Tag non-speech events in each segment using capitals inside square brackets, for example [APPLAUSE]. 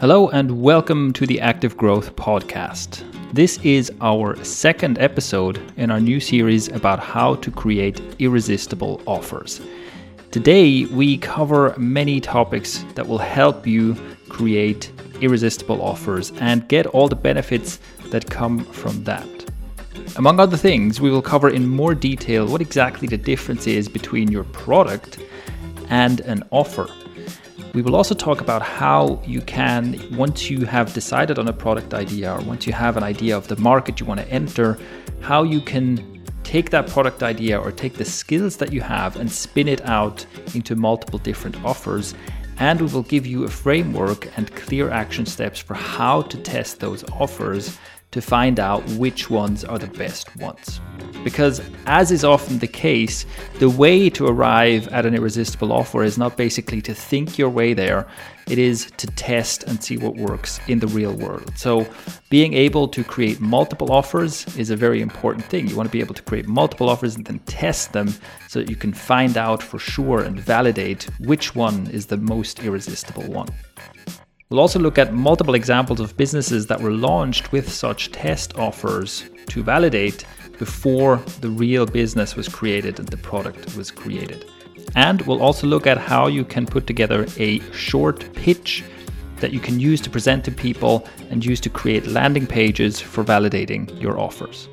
Hello, and welcome to the Active Growth Podcast. This is our second episode in our new series about how to create irresistible offers. Today, we cover many topics that will help you create irresistible offers and get all the benefits that come from that. Among other things, we will cover in more detail what exactly the difference is between your product and an offer. We will also talk about how you can, once you have decided on a product idea or once you have an idea of the market you want to enter, how you can take that product idea or take the skills that you have and spin it out into multiple different offers. And we will give you a framework and clear action steps for how to test those offers to find out which ones are the best ones. Because, as is often the case, the way to arrive at an irresistible offer is not basically to think your way there, it is to test and see what works in the real world. So, being able to create multiple offers is a very important thing. You want to be able to create multiple offers and then test them so that you can find out for sure and validate which one is the most irresistible one. We'll also look at multiple examples of businesses that were launched with such test offers to validate before the real business was created and the product was created. And we'll also look at how you can put together a short pitch that you can use to present to people and use to create landing pages for validating your offers.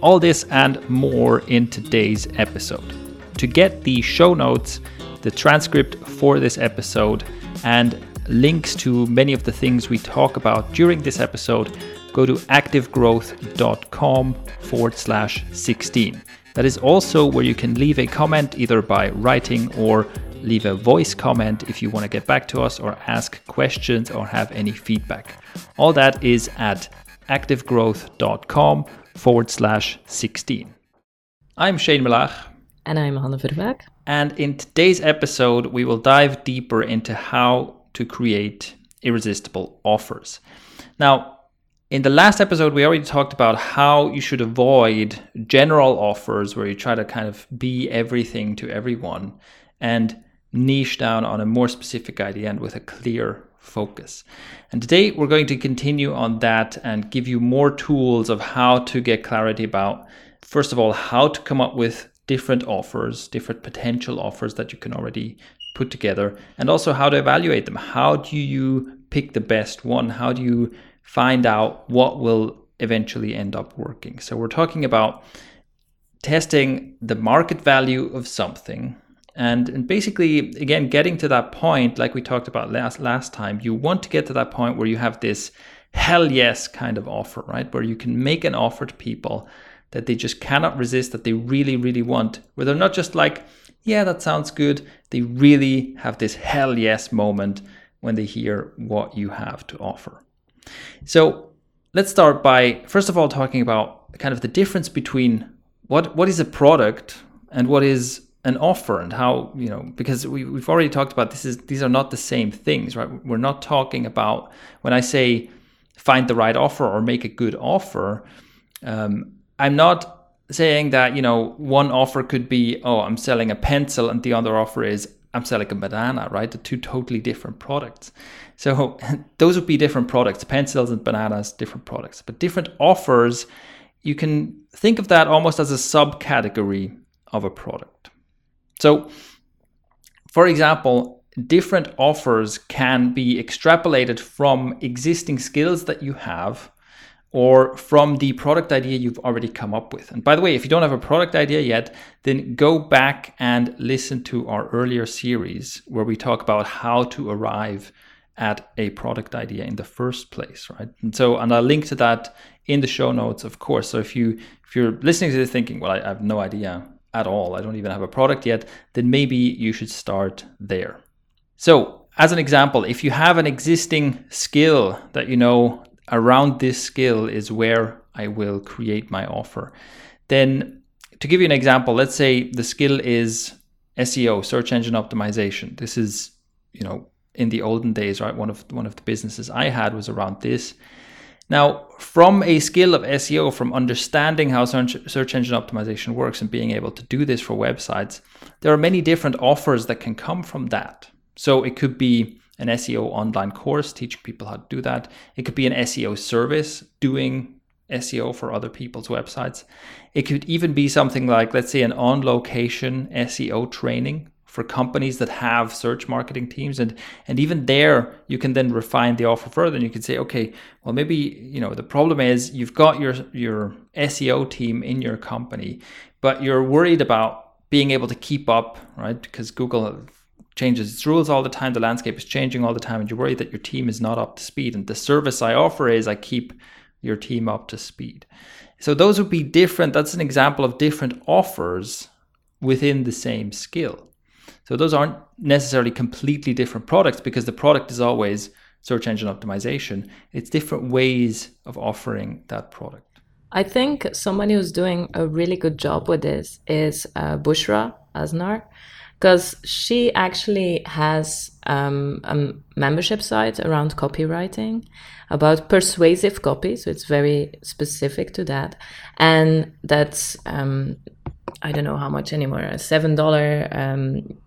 All this and more in today's episode. To get the show notes, the transcript for this episode, and links to many of the things we talk about during this episode, go to activegrowth.com forward slash 16. That is also where you can leave a comment either by writing or leave a voice comment if you want to get back to us or ask questions or have any feedback. All that is at activegrowth.com forward slash 16. I'm Shane Melaugh. And I'm Hanne Verwaak. And in today's episode, we will dive deeper into how to create irresistible offers. Now, in the last episode, we already talked about how you should avoid general offers where you try to kind of be everything to everyone and niche down on a more specific idea and with a clear focus. And today we're going to continue on that and give you more tools of how to get clarity about, first of all, how to come up with different offers, different potential offers that you can already put together and also how to evaluate them. How do you pick the best one? How do you find out what will eventually end up working? So we're talking about testing the market value of something and, and basically again getting to that point like we talked about last last time you want to get to that point where you have this hell yes kind of offer right where you can make an offer to people that they just cannot resist that they really really want where they're not just like yeah, that sounds good. They really have this hell yes moment when they hear what you have to offer. So let's start by, first of all, talking about kind of the difference between what, what is a product and what is an offer and how you know because we, we've already talked about this is these are not the same things right we're not talking about when i say find the right offer or make a good offer um, i'm not saying that you know one offer could be oh i'm selling a pencil and the other offer is i'm selling a banana right? The two totally different products. So [LAUGHS] those would be different products. Pencils and bananas different products. But different offers you can think of that almost as a subcategory of a product. So for example different offers can be extrapolated from existing skills that you have or from the product idea you've already come up with. And by the way, if you don't have a product idea yet, then go back and listen to our earlier series where we talk about how to arrive at a product idea in the first place, right? And so, and I'll link to that in the show notes, of course. So if you if you're listening to this thinking, well, I, I have no idea at all, I don't even have a product yet, then maybe you should start there. So, as an example, if you have an existing skill that you know around this skill is where I will create my offer. Then, to give you an example, let's say the skill is SEO, search engine optimization. This is, you know, in the olden days, right? One of one of the businesses I had was around this. Now, from a skill of SEO, from understanding how search engine optimization works and being able to do this for websites, there are many different offers that can come from that. So it could be an SEO online course teaching people how to do that. It could be an SEO service doing SEO for other people's websites. It could even be something like, let's say, an on location SEO training for companies that have search marketing teams and and even there you can then refine the offer further and you can say okay well maybe you know the problem is you've got your your SEO team in your company but you're worried about being able to keep up right because Google changes its rules all the time the landscape is changing all the time and you're worried that your team is not up to speed and the service I offer is I keep your team up to speed so those would be different that's an example of different offers within the same skill so those aren't necessarily completely different products because the product is always search engine optimization. It's different ways of offering that product. I think someone who's doing a really good job with this is uh, Bushra Azhar, because she actually has um, a membership site around copywriting about persuasive copy. So it's very specific to that. And that's, um, I don't know how much anymore, a $7 um,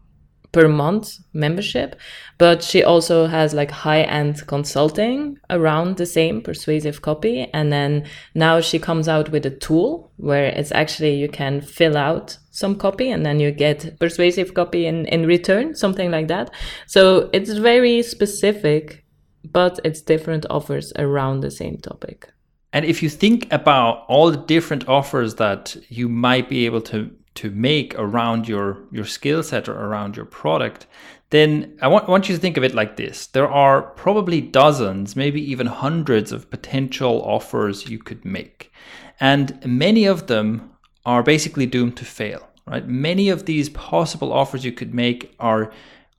per month membership but she also has like high end consulting around the same persuasive copy and then now she comes out with a tool where it's actually you can fill out some copy and then you get persuasive copy in in return something like that. So it's very specific but it's different offers around the same topic. And if you think about all the different offers that you might be able to to make around your your skill set or around your product then I want, I want you to think of it like this. There are probably dozens maybe even hundreds of potential offers you could make. And many of them are basically doomed to fail right? Many of these possible offers you could make are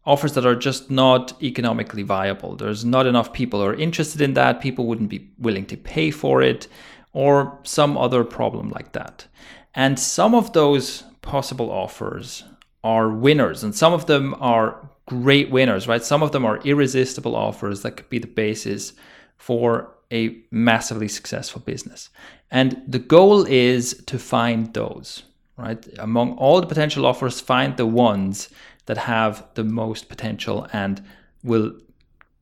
offers that are just not economically viable. There's not enough people who are interested in that. People wouldn't be willing to pay for it or some other problem like that and some of those possible offers are winners, and some of them are great winners, right? Some of them are irresistible offers that could be the basis for a massively successful business. And the goal is to find those, right? Among all the potential offers, find the ones that have the most potential and will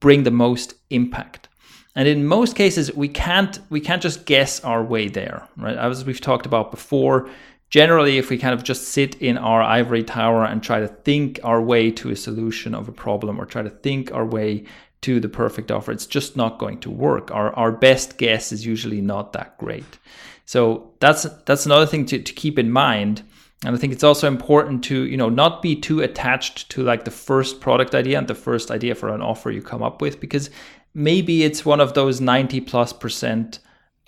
bring the most impact. And in most cases, we can't we can't just guess our way there, right? As we've talked about before, generally, if we kind of just sit in our ivory tower and try to think our way to a solution of a problem or try to think our way to the perfect offer, it's just not going to work. Our our best guess is usually not that great. So that's that's another thing to, to keep in mind. And I think it's also important to, you know, not be too attached to like the first product idea and the first idea for an offer you come up with because maybe it's one of those 90 plus percent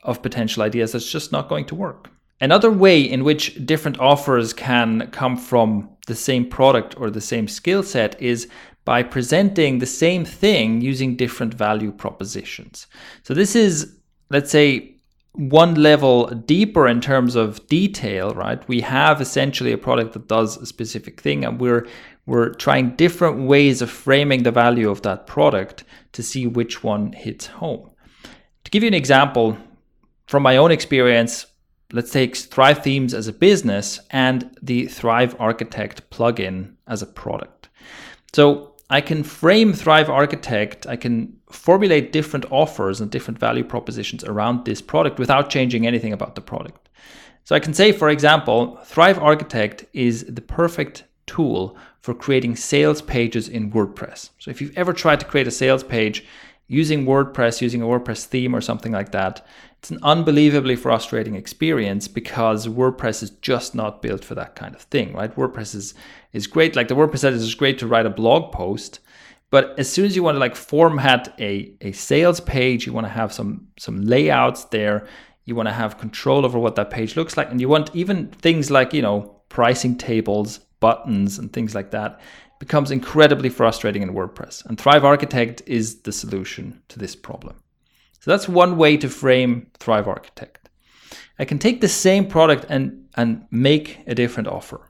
of potential ideas that's just not going to work. Another way in which different offers can come from the same product or the same skill set is by presenting the same thing using different value propositions. So, this is, let's say, one level deeper in terms of detail, right? We have essentially a product that does a specific thing, and we're we're trying different ways of framing the value of that product to see which one hits home. To give you an example, from my own experience, let's take Thrive Themes as a business and the Thrive Architect plugin as a product. So I can frame Thrive Architect, I can formulate different offers and different value propositions around this product without changing anything about the product. So I can say, for example, Thrive Architect is the perfect tool for creating sales pages in WordPress. So if you've ever tried to create a sales page using WordPress, using a WordPress theme or something like that, it's an unbelievably frustrating experience because WordPress is just not built for that kind of thing, right? WordPress is, is great. Like the WordPress editor is great to write a blog post, but as soon as you want to like format a, a sales page, you want to have some some layouts there, you want to have control over what that page looks like, and you want even things like, you know, pricing tables, buttons, and things like that becomes incredibly frustrating in WordPress. And Thrive Architect is the solution to this problem. So that's one way to frame Thrive Architect. I can take the same product and, and make a different offer.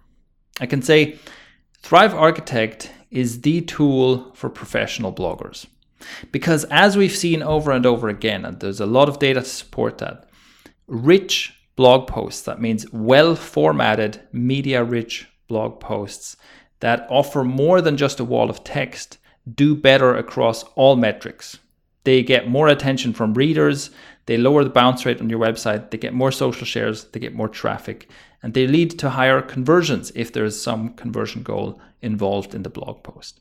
I can say Thrive Architect is the tool for professional bloggers. Because as we've seen over and over again, and there's a lot of data to support that, rich blog posts, that means well formatted, media rich blog posts that offer more than just a wall of text, do better across all metrics. They get more attention from readers, they lower the bounce rate on your website, they get more social shares, they get more traffic, and they lead to higher conversions if there is some conversion goal involved in the blog post.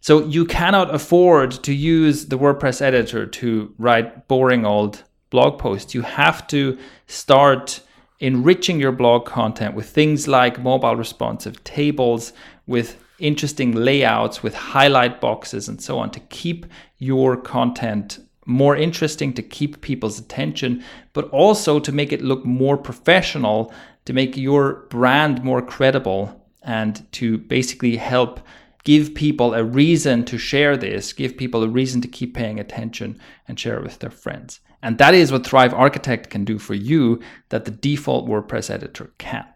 So you cannot afford to use the WordPress editor to write boring old blog posts. You have to start enriching your blog content with things like mobile responsive tables, with interesting layouts, with highlight boxes, and so on to keep your content more interesting, to keep people's attention, but also to make it look more professional, to make your brand more credible, and to basically help give people a reason to share this, give people a reason to keep paying attention and share it with their friends. And that is what Thrive Architect can do for you that the default WordPress editor can't.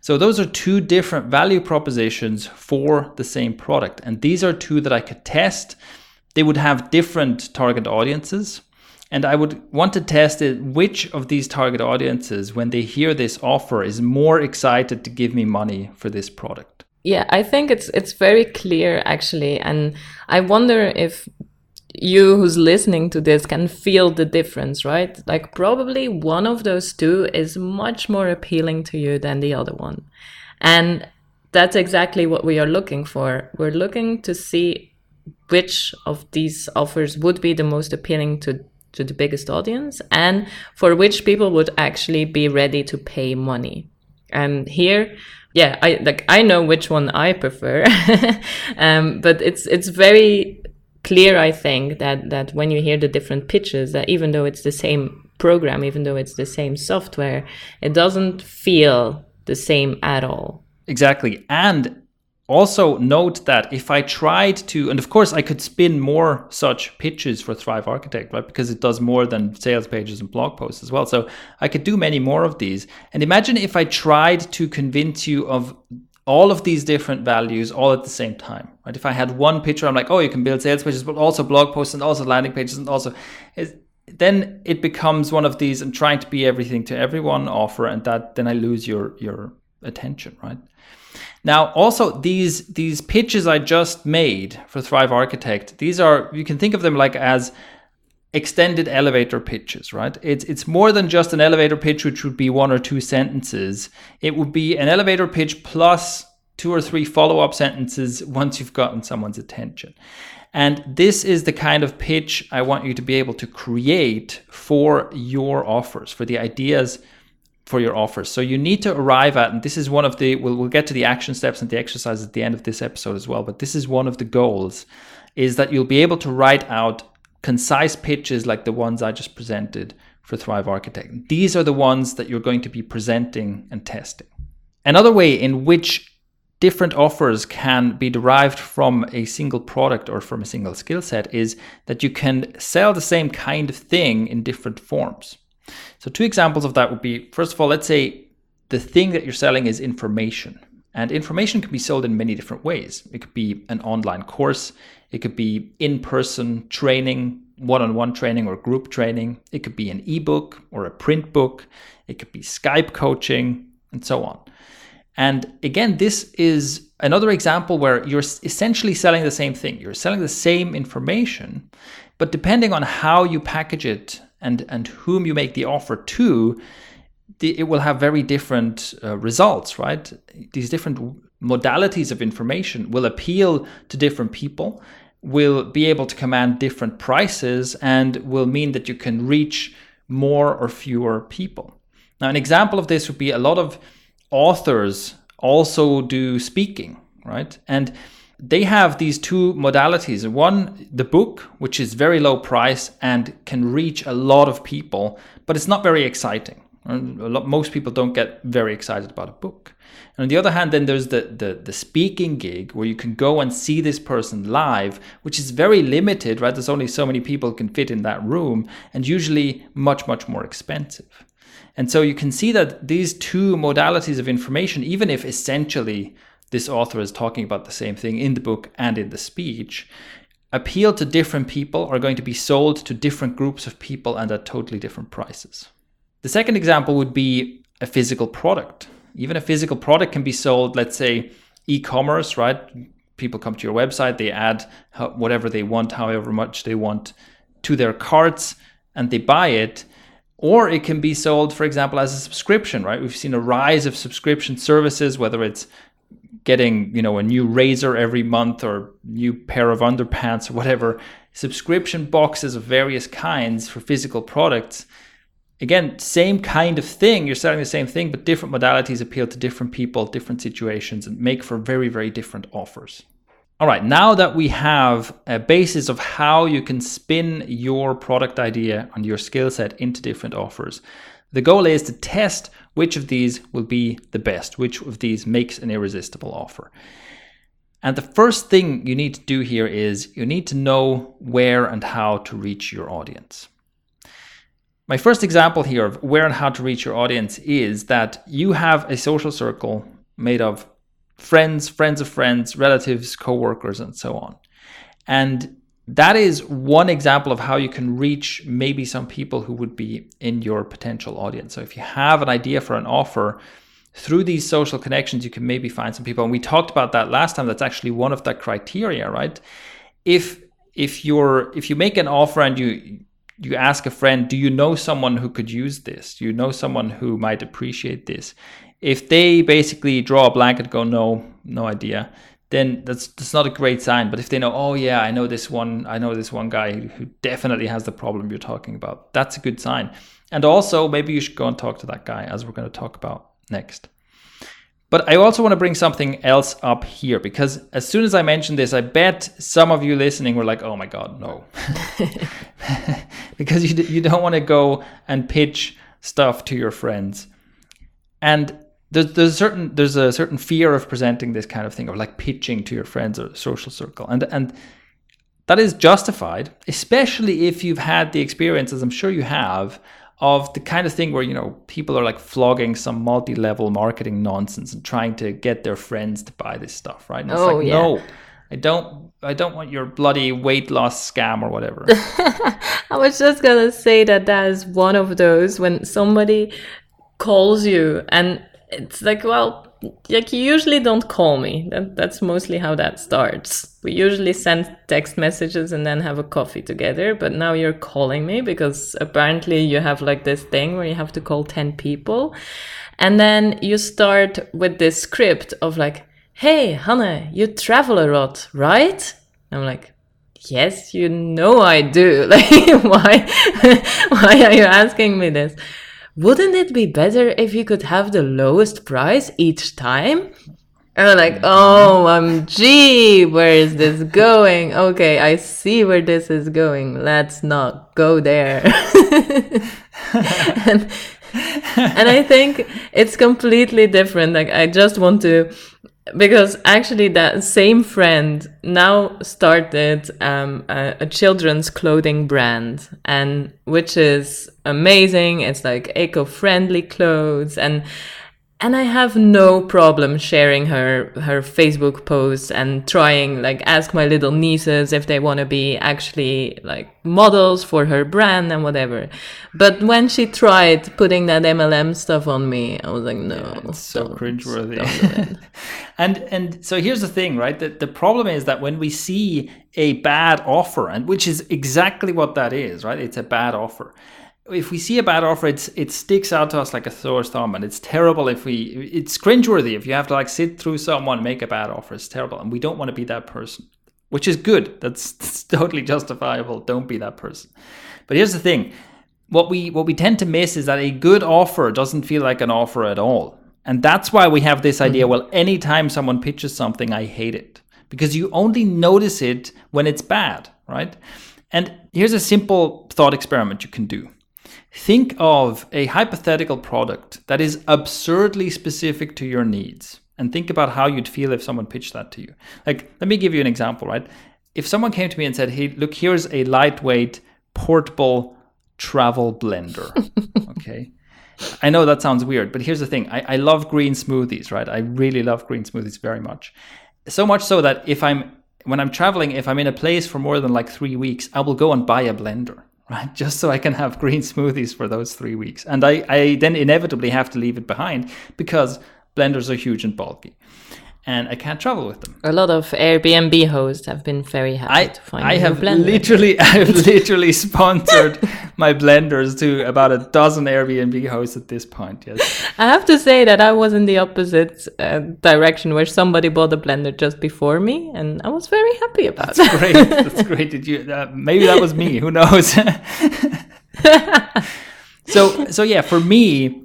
So those are two different value propositions for the same product. And these are two that I could test. They would have different target audiences. And I would want to test it which of these target audiences, when they hear this offer, is more excited to give me money for this product. Yeah, I think it's it's very clear actually, and I wonder if you who's listening to this can feel the difference, right? Like probably one of those two is much more appealing to you than the other one. And that's exactly what we are looking for. We're looking to see which of these offers would be the most appealing to to the biggest audience and for which people would actually be ready to pay money. And here yeah, I like I know which one I prefer. [LAUGHS] um, but it's it's very clear, I think, that that when you hear the different pitches, that even though it's the same program, even though it's the same software, it doesn't feel the same at all. Exactly. And also note that if I tried to, and of course I could spin more such pitches for Thrive Architect, right? Because it does more than sales pages and blog posts as well. So I could do many more of these. And imagine if I tried to convince you of all of these different values all at the same time. Right? If I had one picture, I'm like, oh, you can build sales pages, but also blog posts and also landing pages and also then it becomes one of these and trying to be everything to everyone offer, and that then I lose your your attention, right? Now, also these these pitches I just made for Thrive Architect, these are you can think of them like as extended elevator pitches, right? It's it's more than just an elevator pitch, which would be one or two sentences. It would be an elevator pitch plus two or three follow-up sentences once you've gotten someone's attention. And this is the kind of pitch I want you to be able to create for your offers, for the ideas for your offers. So you need to arrive at, and this is one of the, we'll, we'll get to the action steps and the exercise at the end of this episode as well, but this is one of the goals, is that you'll be able to write out concise pitches like the ones I just presented for Thrive Architect. These are the ones that you're going to be presenting and testing. Another way in which different offers can be derived from a single product or from a single skill set is that you can sell the same kind of thing in different forms. So, two examples of that would be first of all, let's say the thing that you're selling is information. And information can be sold in many different ways. It could be an online course, it could be in person training, one on one training or group training, it could be an ebook or a print book, it could be Skype coaching, and so on. And again, this is another example where you're essentially selling the same thing. You're selling the same information, but depending on how you package it and, and whom you make the offer to, it will have very different uh, results, right? These different modalities of information will appeal to different people, will be able to command different prices, and will mean that you can reach more or fewer people. Now, an example of this would be a lot of authors also do speaking, right? And they have these two modalities. One, the book, which is very low price and can reach a lot of people, but it's not very exciting. Lot, most people don't get very excited about a book. On the other hand, then there's the, the, the speaking gig where you can go and see this person live, which is very limited, right? There's only so many people can fit in that room and usually much, much more expensive. And so you can see that these two modalities of information, even if essentially this author is talking about the same thing in the book and in the speech, appeal to different people, are going to be sold to different groups of people and at totally different prices. The second example would be a physical product. Even a physical product can be sold, let's say, e commerce, right? people come to your website, they add whatever they want, however much they want to their carts, and they buy it. Or it can be sold, for example, as a subscription, right? We've seen a rise of subscription services, whether it's getting, you know, a new razor every month or new pair of underpants or whatever, subscription boxes of various kinds for physical products again, same kind of thing. You're selling the same thing, but different modalities appeal to different people, different situations, and make for very, very different offers. All right, now that we have a basis of how you can spin your product idea and your skill set into different offers, the goal is to test which of these will be the best, which of these makes an irresistible offer. And the first thing you need to do here is you need to know where and how to reach your audience. My first example here of where and how to reach your audience is that you have a social circle made of friends, friends of friends, relatives, coworkers, and so on. And that is one example of how you can reach maybe some people who would be in your potential audience. So if you have an idea for an offer, through these social connections, you can maybe find some people. And we talked about that last time. That's actually one of the criteria, right? If if you're if you make an offer and you you ask a friend, do you know someone who could use this? Do you know someone who might appreciate this? If they basically draw a blank and go, no, no idea, then that's that's not a great sign. But if they know, oh yeah, I know this one, I know this one guy who definitely has the problem you're talking about, that's a good sign. And also, maybe you should go and talk to that guy, as we're going to talk about next. But I also want to bring something else up here because as soon as I mentioned this, I bet some of you listening were like, "Oh my god, no," [LAUGHS] [LAUGHS] because you you don't want to go and pitch stuff to your friends, and there's there's a certain there's a certain fear of presenting this kind of thing or like pitching to your friends or social circle, and and that is justified, especially if you've had the experience, as I'm sure you have, of the kind of thing where you know people are like flogging some multi-level marketing nonsense and trying to get their friends to buy this stuff right and it's oh, like yeah. no i don't i don't want your bloody weight loss scam or whatever [LAUGHS] i was just gonna say that that is one of those when somebody calls you and it's like well like you usually don't call me. That, that's mostly how that starts. We usually send text messages and then have a coffee together. But now you're calling me because apparently you have like this thing where you have to call 10 people. And then you start with this script of like, hey, Hanne, you travel a lot, right? I'm like, yes, you know I do. [LAUGHS] Like, why, [LAUGHS] why are you asking me this? Wouldn't it be better if you could have the lowest price each time? And I'm like, oh, I'm gee, where is this going? Okay, I see where this is going. Let's not go there. [LAUGHS] and, and I think it's completely different. Like, I just want to because actually that same friend now started um, a, a, children's clothing brand and which is amazing. It's like eco-friendly clothes and and I have no problem sharing her her Facebook posts and trying like ask my little nieces if they want to be actually like models for her brand and whatever. But when she tried putting that MLM stuff on me, I was like, no, yeah, it's so cringeworthy. [LAUGHS] and and so here's the thing, right? The the problem is that when we see a bad offer, and which is exactly what that is, right? It's a bad offer if we see a bad offer, it's it sticks out to us like a sore thumb, and it's terrible if we. It's cringeworthy if you have to like sit through someone make a bad offer. It's terrible, and we don't want to be that person, which is good. That's, [LAUGHS] that's totally justifiable. Don't be that person. But here's the thing: what we what we tend to miss is that a good offer doesn't feel like an offer at all, and that's why we have this idea. Mm-hmm. Well, anytime someone pitches something, I hate it because you only notice it when it's bad, right? And here's a simple thought experiment you can do Think of a hypothetical product that is absurdly specific to your needs and think about how you'd feel if someone pitched that to you. Like, let me give you an example, right? If someone came to me and said, hey, look, here's a lightweight, portable travel blender, [LAUGHS] okay? I know that sounds weird, but here's the thing I, I love green smoothies, right? I really love green smoothies very much. So much so that if I'm when I'm traveling, if I'm in a place for more than like three weeks, I will go and buy a blender right? [LAUGHS] Just so I can have green smoothies for those three weeks. And I, I then inevitably have to leave it behind because blenders are huge and bulky. And I can't travel with them. A lot of Airbnb hosts have been very happy I, to find I have blender. literally [LAUGHS] I have [LAUGHS] literally sponsored my blenders to about a dozen Airbnb hosts at this point. Yes. I have to say that I was in the opposite uh, direction where somebody bought a blender just before me, and I was very happy about it. That's Great. That's [LAUGHS] great. Did you uh, maybe that was me, who knows? so so yeah, for me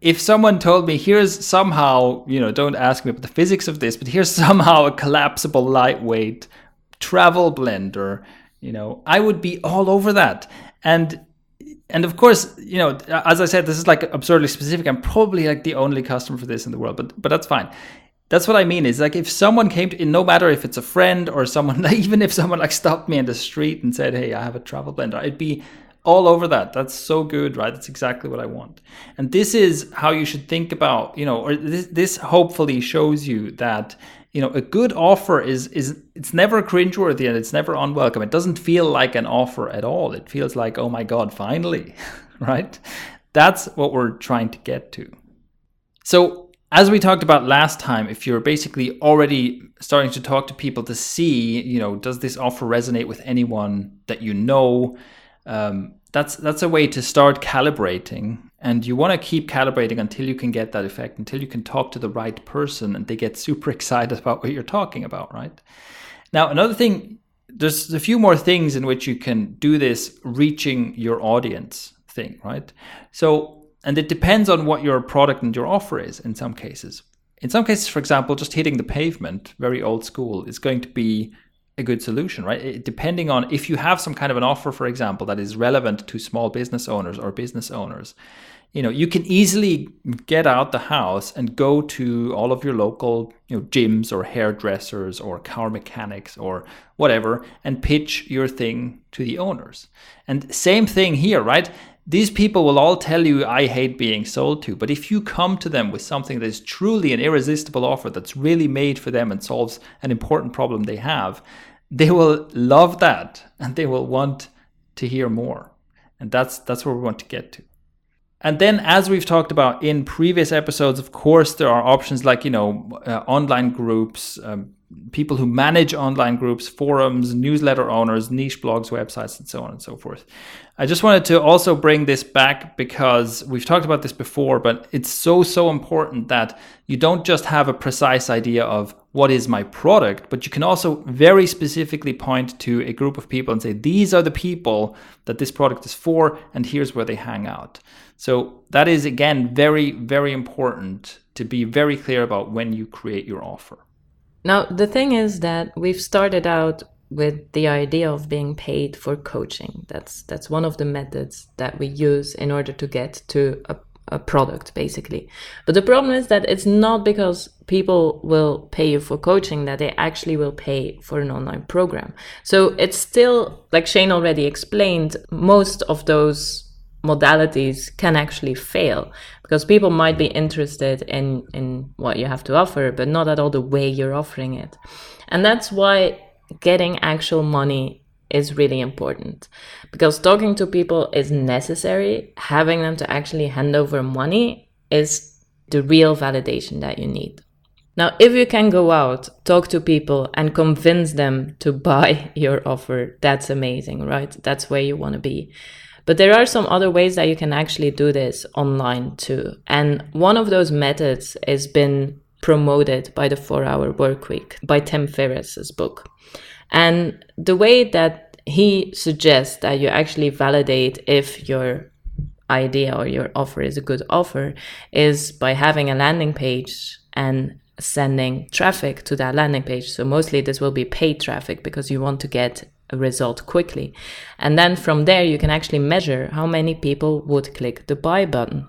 if someone told me here's somehow, you know, don't ask me about the physics of this, but here's somehow a collapsible lightweight travel blender, you know, I would be all over that. And and of course, you know, as I said, this is like absurdly specific. I'm probably like the only customer for this in the world, but but that's fine. That's what I mean. Is like if someone came to, no matter if it's a friend or someone, [LAUGHS] even if someone like stopped me in the street and said, "Hey, I have a travel blender," i'd be all over that. That's so good, right? That's exactly what I want. And this is how you should think about, you know, or this this hopefully shows you that you know a good offer is is it's never cringeworthy and it's never unwelcome. It doesn't feel like an offer at all. It feels like, oh my god, finally, [LAUGHS] right? That's what we're trying to get to. So as we talked about last time, if you're basically already starting to talk to people to see, you know, does this offer resonate with anyone that you know? Um, that's that's a way to start calibrating, and you want to keep calibrating until you can get that effect, until you can talk to the right person, and they get super [LAUGHS] excited about what you're talking about, right? Now, another thing, there's a few more things in which you can do this reaching your audience thing, right? So and it depends on what your product and your offer is in some cases. In some cases, for example, just hitting the pavement, very old school, is going to be a good solution, right? It, depending on if you have some kind of an offer, for example, that is relevant to small business owners or business owners, you know, you can easily get out the house and go to all of your local, you know, gyms or hairdressers or car mechanics or whatever and pitch your thing to the owners. And same thing here, right? These people will all tell you, I hate being sold to. But if you come to them with something that is truly an irresistible offer that's really made for them and solves an important problem they have, they will love that and they will want to hear more. And that's that's where we want to get to. And then, as we've talked about in previous episodes, of course, there are options like, you know, uh, online groups, um, people who manage online groups, forums, newsletter owners, niche blogs, websites, and so on and so forth. I just wanted to also bring this back because we've talked about this before, but it's so, so important that you don't just have a precise idea of what is my product, but you can also very specifically point to a group of people and say, these are the people that this product is for, and here's where they hang out. So that is, again, very, very important to be very clear about when you create your offer. Now, the thing is that we've started out with the idea of being paid for coaching. That's that's one of the methods that we use in order to get to a, a product, basically. But the problem is that it's not because people will pay you for coaching that they actually will pay for an online program. So it's still, like Shane already explained, most of those modalities can actually fail because people might be interested in in what you have to offer but not at all the way you're offering it and that's why getting actual money is really important because talking to people is necessary having them to actually hand over money is the real validation that you need now, if you can go out, talk to people, and convince them to [LAUGHS] buy your offer, that's amazing, right? That's where you want to be. But there are some other ways that you can actually do this online too. And one of those methods has been promoted by the four hour work week by Tim Ferriss's book. And the way that he suggests that you actually validate if your idea or your offer is a good offer is by having a landing page and sending traffic to that landing page. So mostly this will be paid traffic because you want to get a result quickly. And then from there, you can actually measure how many people would click the buy button.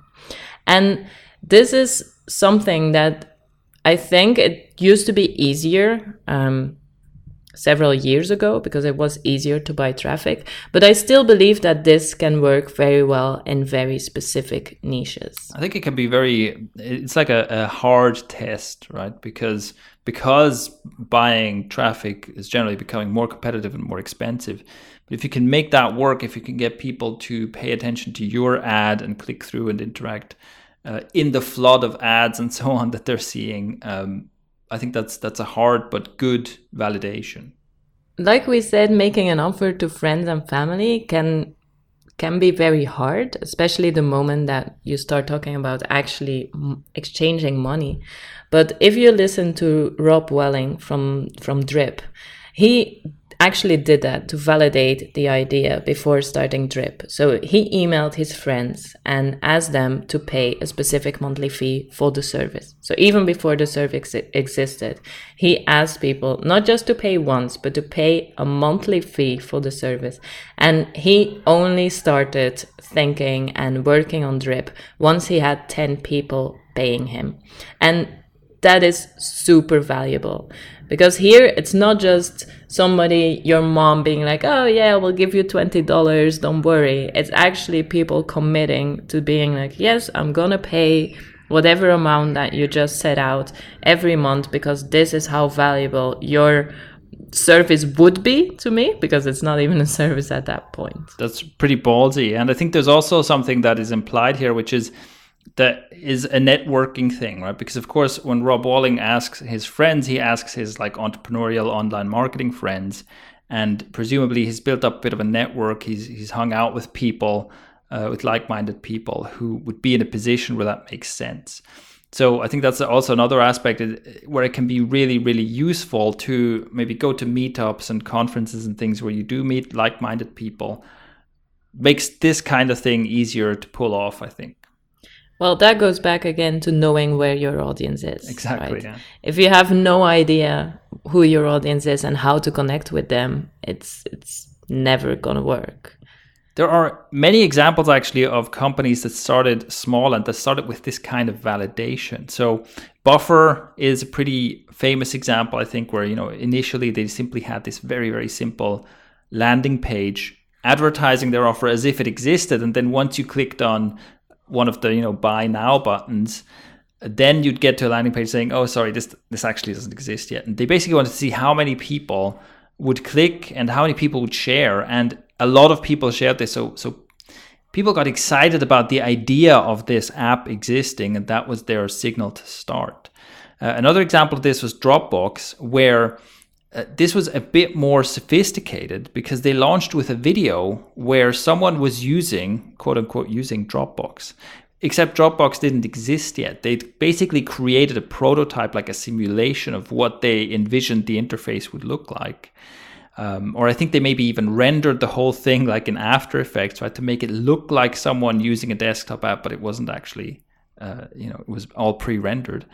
And this is something that I think it used to be easier um, several years ago because it was easier to buy traffic. But I still believe that this can work very well in very specific niches. I think it can be very, it's like a, a hard test, right? Because because buying traffic is generally becoming more competitive and more expensive. But if you can make that work, if you can get people to pay attention to your ad and click through and interact uh, in the flood of ads and so on that they're seeing, um, I think that's that's a hard but good validation. Like we said, making an offer to friends and family can can be very hard, especially the moment that you start talking about actually exchanging money. But if you listen to Rob Walling from from Drip, he actually did that to validate the idea before starting Drip. So he emailed his friends and asked them to pay a specific monthly fee for the service. So even before the service existed, he asked people not just to pay once, but to pay a monthly fee for the service. And he only started thinking and working on Drip once he had 10 people paying him. And that is super valuable because here it's not just somebody your mom being like oh yeah we'll give you $20 don't worry. It's actually people committing to being like yes i'm gonna pay whatever amount that you just set out every month because this is how valuable your service would be to me because it's not even a [LAUGHS] service at that point. That's pretty ballsy. And i think there's also something that is implied here which is that is a networking thing, right? Because of course, when Rob Walling asks his friends, he asks his like entrepreneurial online marketing friends, and presumably he's built up a bit of a network. He's he's hung out with people, uh, with like-minded people who would be in a position where that makes sense. So I think that's also another aspect where it can be really, really useful to maybe go to meetups and conferences and things where you do meet like-minded people. Makes this kind of thing easier to pull off, I think. Well, that goes back again to knowing where your audience is. Exactly. Right? Yeah. If you have no idea who your audience is and how to connect with them, it's it's never gonna work. There are many examples actually of companies that started small and that started with this kind of validation. So Buffer is a pretty famous example, I think, where you know initially they simply had this very very simple landing page advertising their offer as if it existed, and then once you clicked on one of the you know buy now buttons then you'd get to a landing page saying oh sorry this this actually doesn't exist yet. And they basically wanted to see how many people would click and how many people would share. And a lot of people shared this. So so people got excited about the idea of this app existing and that was their signal to start. Uh, another example of this was dropbox where uh, this was a bit more sophisticated because they launched with a video where someone was using, quote unquote, using Dropbox. Except Dropbox didn't exist yet. They basically created a prototype, like a simulation of what they envisioned the interface would look like. Um, or I think they maybe even rendered the whole thing like in After Effects, right, to make it look like someone using a desktop app, but it wasn't actually, uh, you know, it was all pre-rendered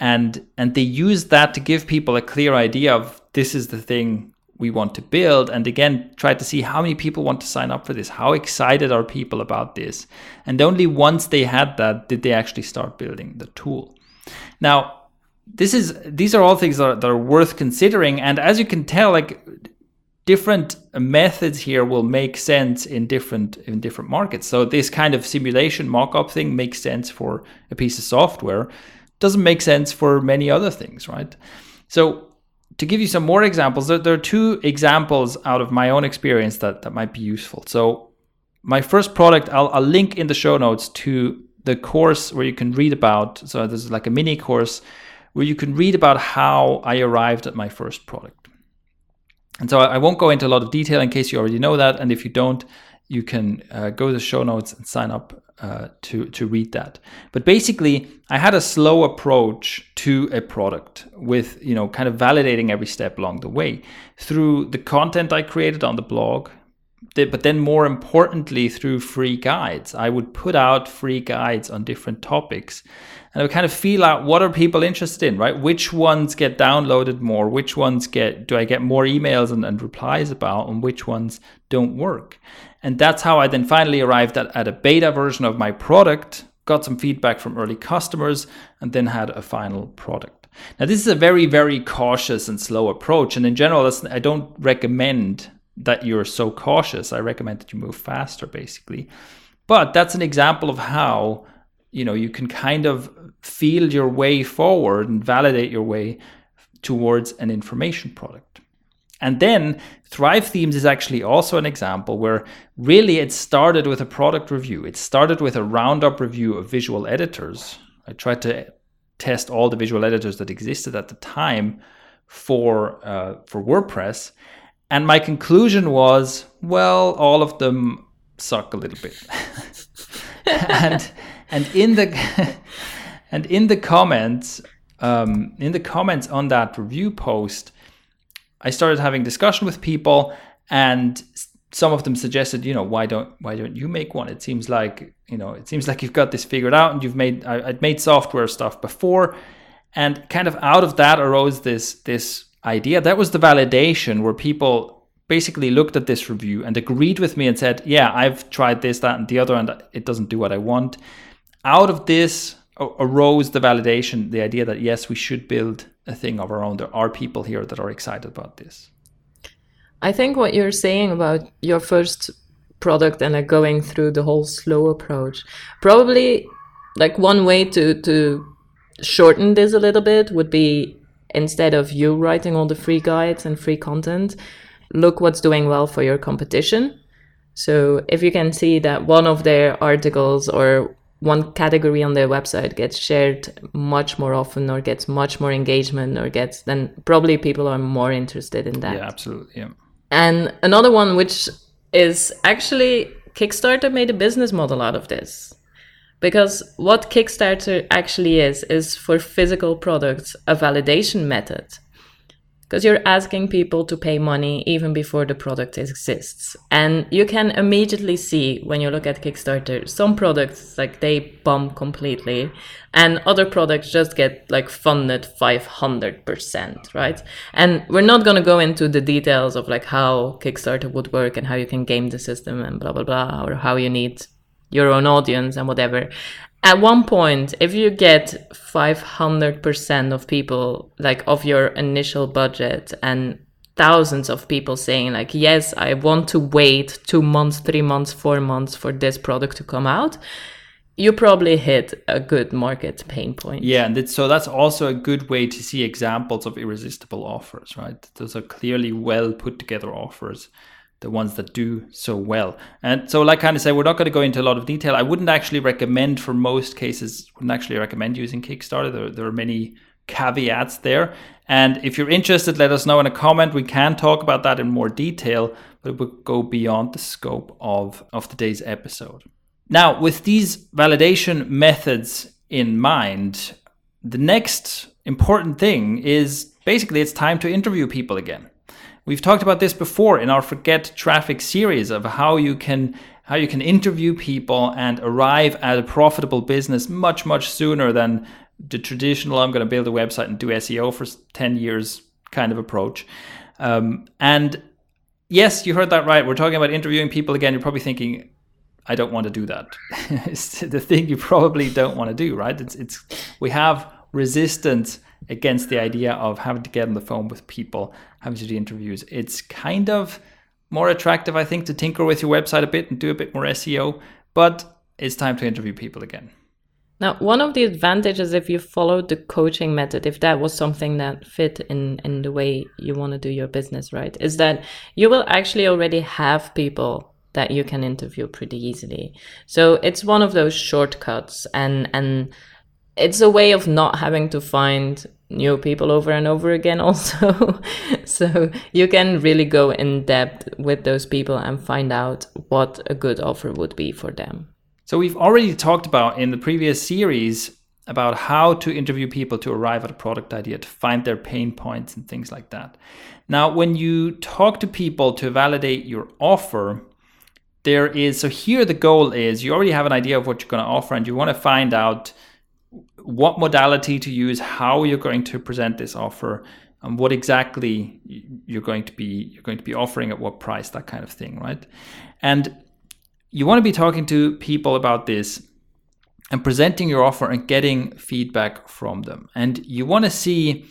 and and they used that to give people a clear idea of this is the thing we want to build. And again try to see how many people want to sign up for this. How excited are people about this? And only once they had that did they actually start building the tool. Now this is these are all things that are, that are worth considering. And as you can tell like different methods here will make sense in different in different markets. So this kind of simulation mock-up thing makes sense for a piece of software. Doesn't make sense for many other things, right? So to give you some more examples, there, there, are two examples out of my own experience that, that might be useful. So my first product, I'll, I'll link in the show notes to the course where you can read about. So this is like a mini course where you can read about how I arrived at my first product. And so I, I won't go into a lot of detail in case you already know that. And if you don't, you can uh, go to the show notes and sign up uh, to to read that. But basically, I had a slow approach to a product with you know kind of validating every step along the way through the content I created on the blog. But then, more importantly, through free guides, I would put out free guides on different topics, and I would kind of feel out what are people interested in, right? Which ones get downloaded more? Which ones get do I get more emails and, and replies about, and which ones don't work? And that's how I then finally arrived at, at a beta version of my product, got some feedback from early customers, and then had a final product. Now, this is a very, very cautious and slow approach. And in general, I don't recommend that you're so cautious. I recommend that you move faster, basically. But that's an example of how you know you can kind of feel your way forward and validate your way towards an information product. And then Thrive Themes is actually also an example where really it started with a product review. It started with a roundup review of visual editors. I tried to test all the visual editors that existed at the time for uh, for WordPress, and my conclusion was, well, all of them suck a little bit, [LAUGHS] and and in the [LAUGHS] and in the comments, um, in the comments on that review post, I started having discussion with people, and some of them suggested, you know, why don't why don't you make one? It seems like you know, it seems like you've got this figured out, and you've made I, would made software stuff before, and kind of out of that arose this this idea. That was the validation where people basically looked at this review and agreed with me and said, yeah, I've tried this, that, and the other, and it doesn't do what I want. Out of this arose the validation, the idea that yes, we should build a thing of our own. There are people here that are excited about this. I think what you're saying about your first product and like going through the whole slow approach, probably like one way to to shorten this a little bit would be instead of you writing all the free guides and free content, look what's doing well for your competition. So if you can see that one of their articles or one category on their website gets shared much more often or gets much more engagement or gets then probably people are more interested in that. Yeah, absolutely. Yeah. And another one, which is actually Kickstarter made a business model out of this. Because what Kickstarter actually is, is for physical products, a validation method because you're asking people to pay money even before the product exists. And you can immediately see when you look at Kickstarter, some products like they bomb completely, and other products just get like funded 500%, right? And we're not going to go into the details of like how Kickstarter would work and how you can game the system and blah, blah, blah, or how you need your own audience and whatever at one point if you get 500% of people like of your initial budget and thousands of people saying like yes i want to wait two months three months four months for this product to come out you probably hit a good market pain point. Yeah and so that's also a good way to see examples of irresistible offers right? Those are clearly well put together offers the ones that do so well. And so, like kind of say, we're not going to go into a lot of detail. I wouldn't actually recommend for most cases, wouldn't actually recommend using Kickstarter. There, there are many caveats there. And if you're interested, let us know in a comment. We can talk about that in more detail, but it would go beyond the scope of, of today's episode. Now, with these validation methods in mind, the next important thing is basically it's time to interview people again. We've talked about this before in our Forget Traffic series of how you can how you can interview people and arrive at a profitable business much much sooner than the traditional I'm going to build a website and do SEO for 10 years kind of approach. Um, and yes, you heard that right. We're talking about interviewing people again. You're probably thinking, I don't want to do that. [LAUGHS] it's the thing you probably don't want to do, right? It's it's we have resistance against the idea of having to get on the phone with people, having to do interviews. It's kind of more attractive, I think, to tinker with your website a bit and do a bit more SEO, but it's time to interview people again. Now, one of the advantages if you followed the coaching method, if that was something that fit in, in the way you want to do your business, right, is that you will actually already have people that you can interview pretty easily. So it's one of those shortcuts and and it's a way of not having to find new people over and over again [LAUGHS] also. So you can really go in depth with those people and find out what a good offer would be for them. So we've already talked about in the previous series about how to interview people to arrive at a product idea to find their pain points and things like that. Now when you talk to people to validate your offer there is so here the goal is you already have an idea of what you're going to offer and you want to find out what modality to use, how you're going to present this offer, and what exactly you're going to be you're going to be offering at what price, that kind of thing, right? And you want to be talking to people about this and presenting your offer and getting feedback from them. And you want to see,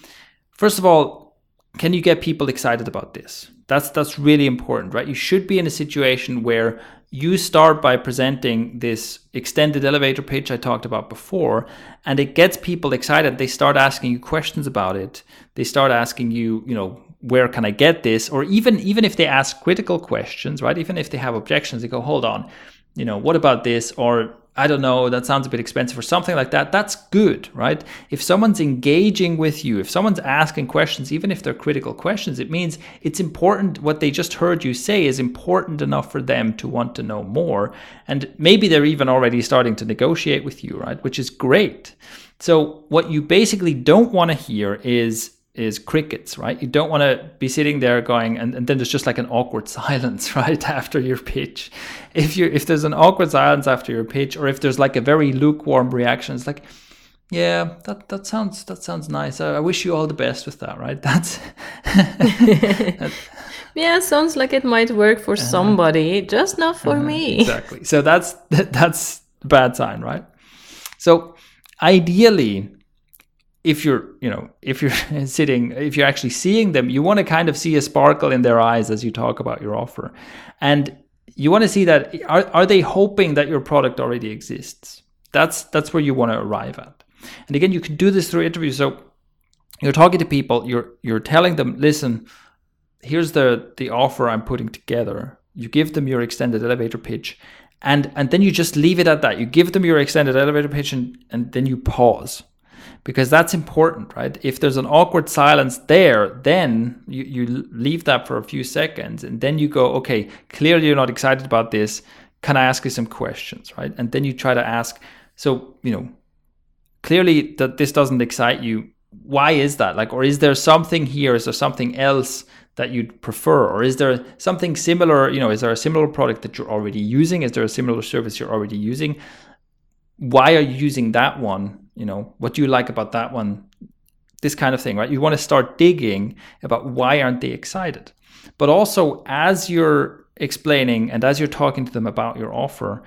first of all, can you get people excited about this? That's that's really important, right? You should be in a situation where you start by presenting this extended elevator pitch I talked about before, and it gets people excited. They start asking you questions about it. They start asking you, you know, where can I get this? Or even even if they ask critical questions, right? Even if they have objections, they go, hold on, you know, what about this? Or I don't know, that sounds a bit expensive or something like that. That's good, right? If someone's engaging with you, if someone's asking questions, even if they're critical questions, it means it's important. What they just heard you say is important enough for them to want to know more. And maybe they're even already starting to negotiate with you, right? Which is great. So, what you basically don't want to hear is is crickets, right? You don't want to be sitting there going, and, and then there's just like an awkward [LAUGHS] silence, right, after your pitch. If you if there's an awkward silence after your pitch, or if there's like a very lukewarm reaction, it's like, yeah, that that sounds that sounds nice. I, I wish you all the best with that, right? [LAUGHS] That's. [LAUGHS] yeah, sounds like it might work for uh-huh. somebody, just not for uh-huh. me. Exactly. So that's that's bad sign, right? So ideally if you're you know if you're [LAUGHS] sitting if you're actually seeing them you want to kind of see a sparkle in their eyes as you talk about your offer. And you want to see that are, are they hoping that your product already exists? That's that's where you want to arrive at. And again you can do this through interviews. So you're talking to people you're you're telling them listen here's the the offer i'm putting together. You give them your extended elevator pitch and and then you just leave it at that. You give them your extended elevator pitch and, and then you pause because that's important, right? If there's an awkward silence there, then you, you leave that for a few seconds and then you go, okay, clearly you're not excited about this. Can I ask you some questions, right? And then you try to ask, so, you know, clearly that this doesn't excite you. Why is that? Like, or is there something here? Is there something else that you'd prefer? Or is there something similar? You know, is there a similar product that you're already using? Is there a similar service you're already using? Why are you using that one you know what do you like about that one this kind of thing right you want to start digging about why aren't they excited but also as you're explaining and as you're talking to them about your offer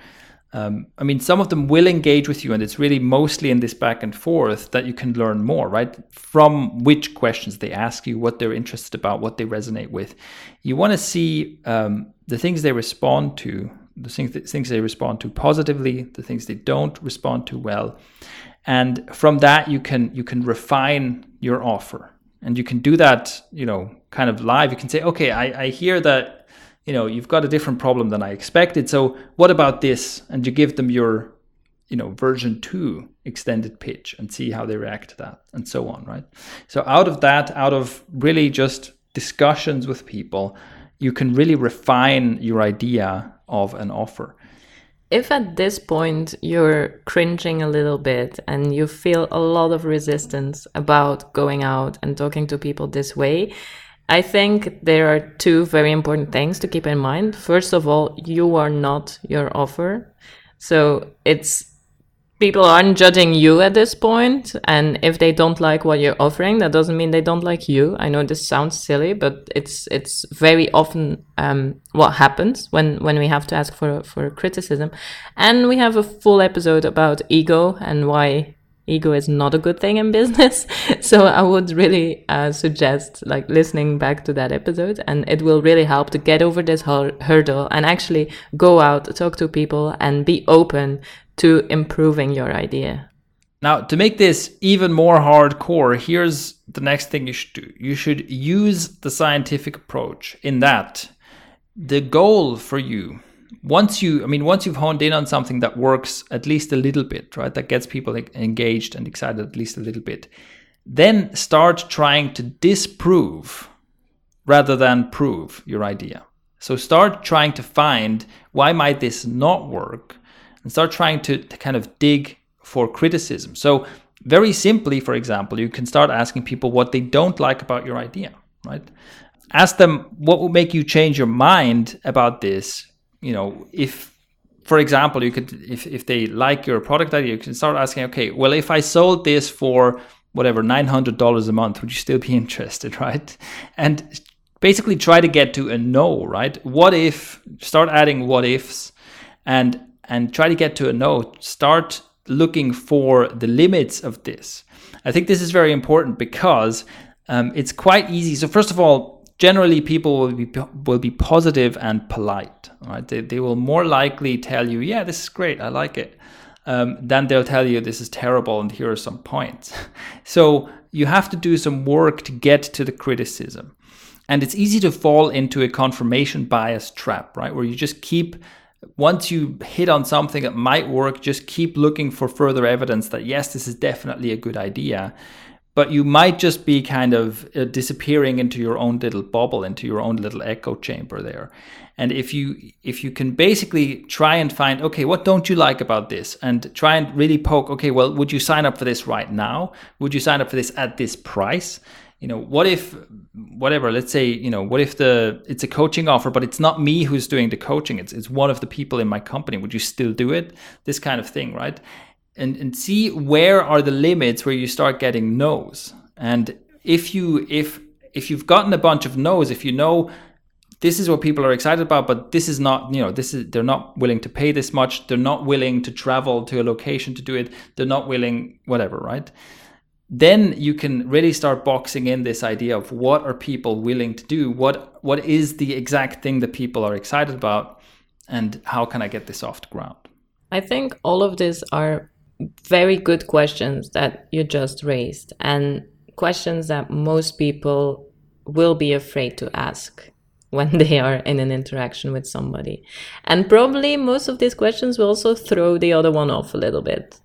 um, I mean, some of them will engage with you, and it's really mostly in this back and forth that you can learn more, right? From which questions they ask you, what they're interested about, what they resonate with. You want to see um, the things they respond to, the things, things they respond to positively, the things they don't respond to well, and from that you can you can refine your offer. And you can do that you know kind of live. You can say okay i, I hear that you know you've got a different problem than i expected. So what about this? And you give them your you know version 2 extended pitch and see how they react to that and so on right? So out of that out of really just discussions with people you can really refine your idea of an offer if at this point you're cringing a little bit and you feel a lot of resistance about going out and talking to people this way, I think there are two very important things to keep in mind. First of all, you are not your offer. So it's people aren't judging you at this point and if they don't like what you're offering that doesn't mean they don't like you. I know this sounds silly but it's it's very often um, what happens when when we have to ask for for criticism. And we have a full episode about ego and why ego is not a good thing in [LAUGHS] business. So i would really uh, suggest like listening back to that episode and it will really help to get over this hurdle and actually go out talk to people and be open to improving your idea. Now, to make this even more hardcore, here's the next thing you should do. You should use the scientific approach in that the goal for you once you i mean once you've honed in on something that works at least a little bit right that gets people engaged and excited at least a little bit then start trying to disprove rather than prove your idea so start trying to find why might this not work and start trying to, to kind of dig for criticism. So, very simply, for example, you can start asking people what they don't like about your idea, right? Ask them what will make you change your mind about this. You know, if, for example, you could, if, if they like your product idea, you can start asking, okay, well, if I sold this for whatever, $900 a month, would you still be [LAUGHS] interested, right? And basically try to get to a no, right? What if, start adding what ifs and and try to get to a no. Start looking for the limits of this. I think this is very important because um, it's quite easy. So first of all, generally people will be will be positive and polite. Right? They, they will more likely tell you, "Yeah, this is great. I like it." Um, then they'll tell you this is terrible and here are some points. [LAUGHS] so you have to do some work to get to the criticism. And it's easy to fall into a confirmation bias trap, right? Where you just keep once you hit on something that might work, just keep looking for further evidence that yes, this is definitely a good idea. But you might just be kind of uh, disappearing into your own little bubble, into your own little echo chamber there. And if you if you can basically try and find okay, what don't you like about this, and try and really poke okay, well, would you sign up for this right now? Would you sign up for this at this price? You know what if whatever let's say you know what if the it's a coaching offer but it's not me who's doing the coaching. It's it's one of the people in my company. Would you still do it? This kind of thing right? And and see where are the limits where you start getting no's. And if you if if you've gotten a bunch of no's if you know this is what people are excited about but this is not you know this is they're not willing to pay this much they're not willing to travel to a location to do it they're not willing whatever right then you can really start boxing in this idea of what are people willing to do? What what is the exact thing that people are excited about? And how can i get this off the ground? I think all of these are very good questions that you just raised and questions that most people will be afraid to ask when [LAUGHS] they are in an interaction with somebody. And probably most of these questions will also throw the other one off a little bit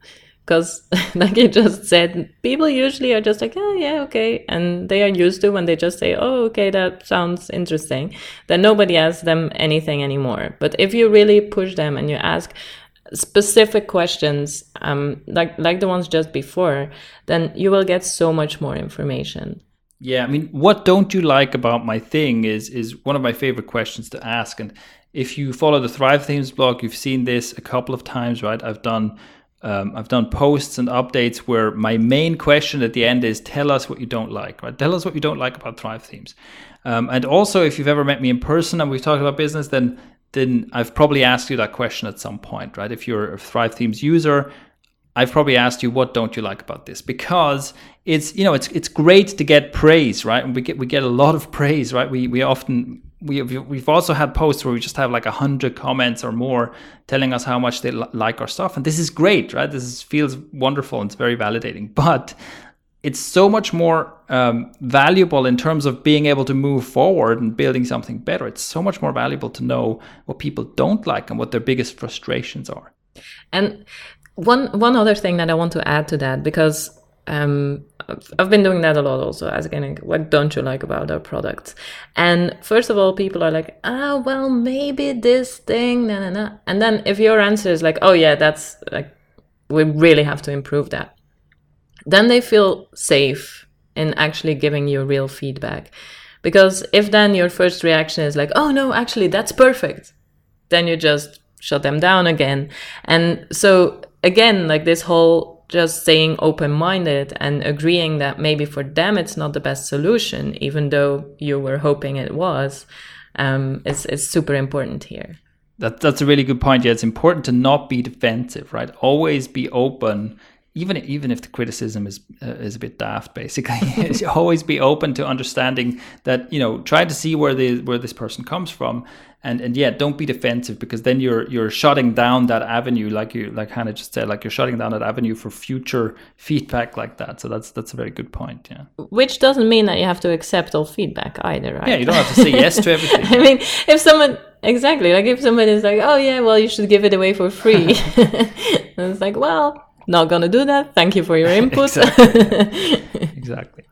because [LAUGHS] like you just said people usually are just like oh yeah okay and they are used to when they just say oh okay that sounds interesting then nobody asks them anything anymore. But if you really push them and you ask specific questions um, like like the ones just before then you will get so much more information. Yeah i mean what don't you like about my thing is is one of my favorite questions to ask. And if you follow the thrive themes blog you've seen this a couple of times right? I've done um, I've done posts and updates where my main question at the end is tell us what you don't like, right? Tell us what you don't like about Thrive Themes. Um, and also, if you've ever met me in person and we've talked about business, then then I've probably asked you that question at some point, right? If you're a Thrive Themes user, I've probably asked you what don't you like about this because it's you know it's it's great to get praise, right? And we get we get a lot of praise, right? We we often we we've also had posts where we just have like a hundred comments or more telling us how much they li- like our stuff, and this is great, right? This is, feels wonderful and it's very validating. But it's so much more um, valuable in terms of being able to move forward and building something better. It's so much more valuable to know what people don't like and what their biggest frustrations are. And one one other thing that I want to add to that because um, I've been doing that a lot also, asking what don't you like about our products? And first of all, people are like, ah, oh, well, maybe this thing, na na na. And then if your answer is like, oh yeah, that's like, we really have to improve that, then they feel safe in actually giving you real feedback. Because if then your first reaction is like, oh no, actually that's perfect, then you just shut them down again. And so again, like this whole just staying open minded and agreeing that maybe for them it's not the best solution, even though you were hoping it was, um, is, is super important here. That, that's a really good point. Yeah, it's important to not be defensive, right? Always be open even even if the criticism is uh, is a bit daft, basically, [LAUGHS] always be open to understanding that you know try to see where the where this person comes from, and and yeah, don't be defensive because then you're you're shutting down that avenue, like you like Hannah just said, like you're shutting down that avenue for future feedback like that. So that's that's a very good point. Yeah, which doesn't mean that you have to accept all feedback either, right? Yeah, you don't have to say yes to [LAUGHS] everything. I mean, if someone exactly like if somebody is like, oh yeah, well you should give it away for free, and [LAUGHS] it's like, well not gonna do that. Thank you for your [LAUGHS] input. exactly. exactly.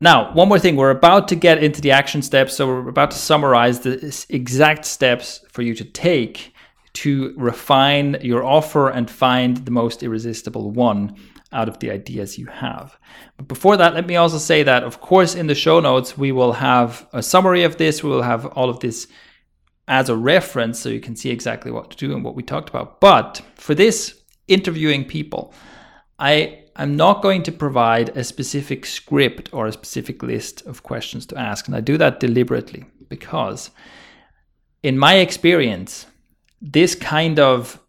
Now, one more thing. We're about to get into the action steps. So, we're about to summarize the exact steps for you to take to refine your offer and find the most irresistible one out of the ideas you have. But before that, let me also say that, of course, in the show notes, we will have a summary of this. We will have all of this as a reference so you can see exactly what to do and what we talked about. But for this interviewing people, I I'm not going to provide a specific script or a specific list of questions to ask. And I do that deliberately because, in my experience, this kind of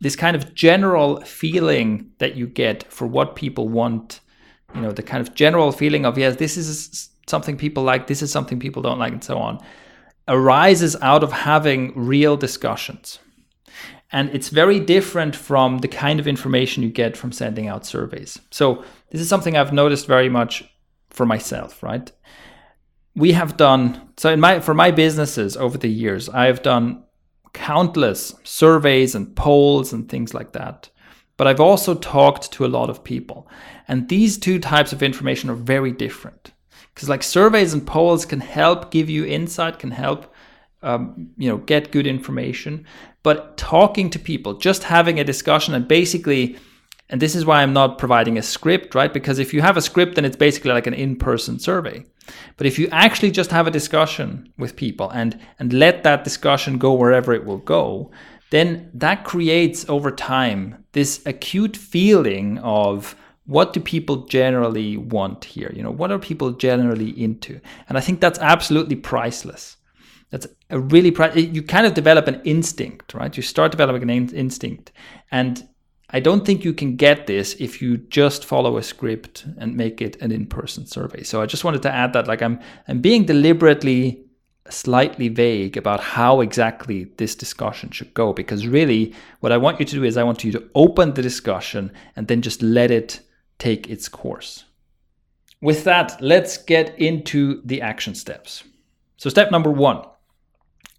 this kind of general feeling that you get for what people want, you know, the kind of general feeling of yes, this is something people like, this is something people don't like, and so on, arises out of having real discussions. And it's very different from the kind of information you get from sending out surveys. So, this is something I've noticed very much for myself, right? We have done so in my for my businesses over the years, I have done countless surveys and polls and things like that. But I've also talked to a lot of people. And these two types of information are very different. Because like surveys and polls can help give you insight, can help um, you know get good information. But talking to people, just having a discussion and basically and this is why I'm not providing a script, right? Because if you have a script, then it's basically like an in-person survey. But if you actually just have a discussion with people and and let that discussion go wherever it will go, then that creates over time this acute feeling of what do people generally want here? You know, what are people generally into? And I think that's absolutely priceless. That's a really you kind of develop an instinct, right? You start developing an in- instinct, and I don't think you can get this if you just follow a script and make it an in-person survey. So I just wanted to add that like I'm I'm being deliberately slightly vague about how exactly this discussion should go because really what I want you to do is I want you to open the discussion and then just let it take its course. With that, let's get into the action steps. So step number 1,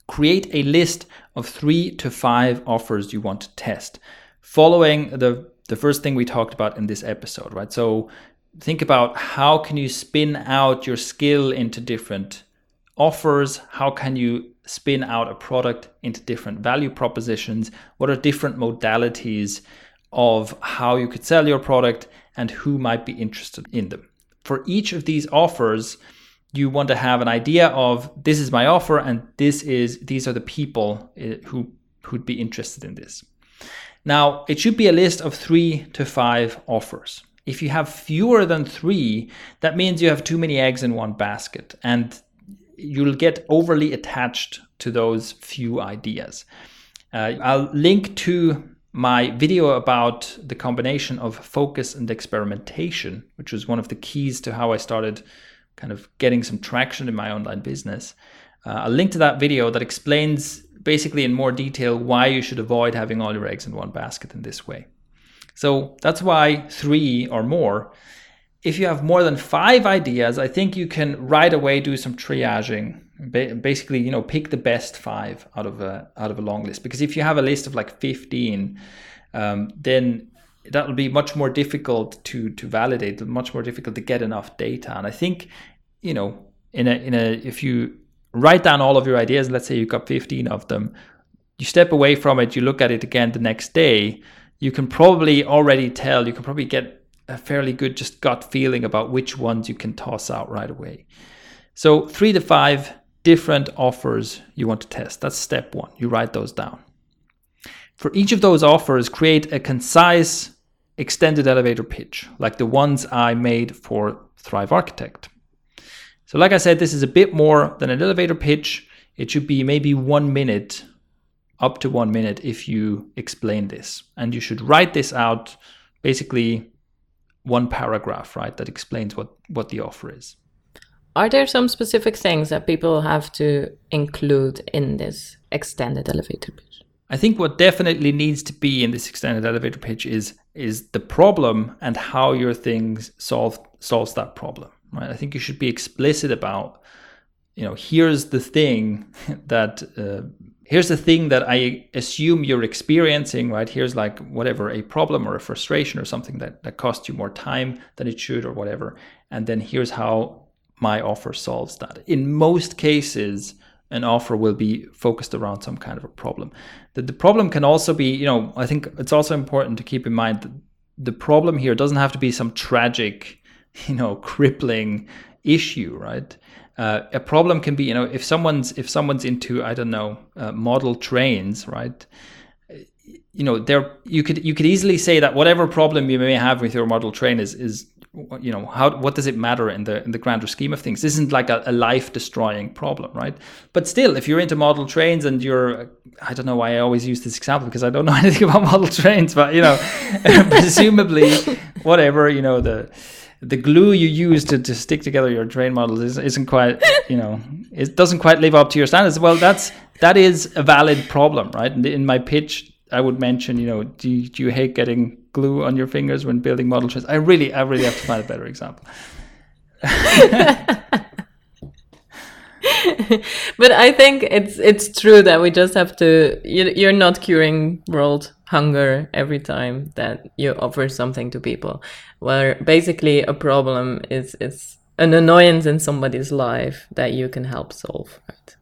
create a list of 3 to 5 offers you want to test following the the first thing we talked about in this episode, right? So think about how can you spin out your skill into different offers? How can you spin out a product into different value propositions? What are different modalities of how you could sell your product and who might be interested in them? For each of these offers, you want to have an idea of this is my offer and this is these are the people eh, who who'd be interested in this. Now, it should be a list of three to five offers. If you have fewer than three, that means you have too many eggs in one basket and you'll get overly attached to those few ideas. Uh, I'll link to my video about the combination of focus and experimentation, which was one of the keys to how I started kind of getting some traction in my online business. Uh, I'll link to that video that explains basically in more detail why you should avoid having all your eggs in one basket in this way. So that's why three or more. If you have more than five ideas, I think you can right away do some triaging. Basically, you know, pick the best five out of a out of a long list. Because if you have a list of like fifteen, um, then that will be much more difficult to to validate, much more difficult to get enough data. And I think, you know, in a in a if you write down all of your ideas. Let's say you've got 15 of them. You step away from it, you look at it again the next day. You can probably already tell, you can probably get a fairly good just gut feeling about which ones you can toss out right away. So, three to five different offers you want to test. That's step one. You write those down. For each of those offers, create a concise extended elevator pitch, like the ones I made for Thrive Architect. So, like I said, this is a bit more than an elevator pitch. It should be maybe one minute, up to one minute, if you explain this. And you should write this out basically one paragraph, right, that explains what, what the offer is. Are there some specific things that people have to include in this extended elevator pitch? I think what definitely needs to be in this extended elevator pitch is is the problem and how your things solve solves that problem right? I think you should be explicit about, you know, here's the thing [LAUGHS] that uh, here's the thing that I assume you're experiencing, right? Here's like whatever a problem or a frustration or something that that costs you more time than it should or whatever, and then here's how my offer solves that. In most cases, an offer will be focused around some kind of a problem. The, the problem can also be, you know, I think it's also important to keep in mind that the problem here doesn't have to be some tragic [LAUGHS] you know crippling issue right uh, a problem can be you know if someone's if someone's into i don't know uh, model trains right you know there you could you could easily say that whatever problem you may have with your model train is is you know how what does it matter in the in the grander scheme of things? This isn't like a, a life destroying problem right? But still if you're into model trains and you're i don't know why i always use this example because i don't know [LAUGHS] anything about model trains but you know [LAUGHS] presumably whatever you know the the glue you use to, to stick together your train models is, isn't quite you know it doesn't quite live up to your standards. Well that's that is a valid problem right? In my pitch i would mention you know do do you hate getting glue on your fingers when building model trains i really i really have to find a better example [LAUGHS] but I think it's it's true that we just have to. You, are not curing world hunger every time that you offer something to people. Where basically a problem is is an annoyance in somebody's life that you can help solve. Right.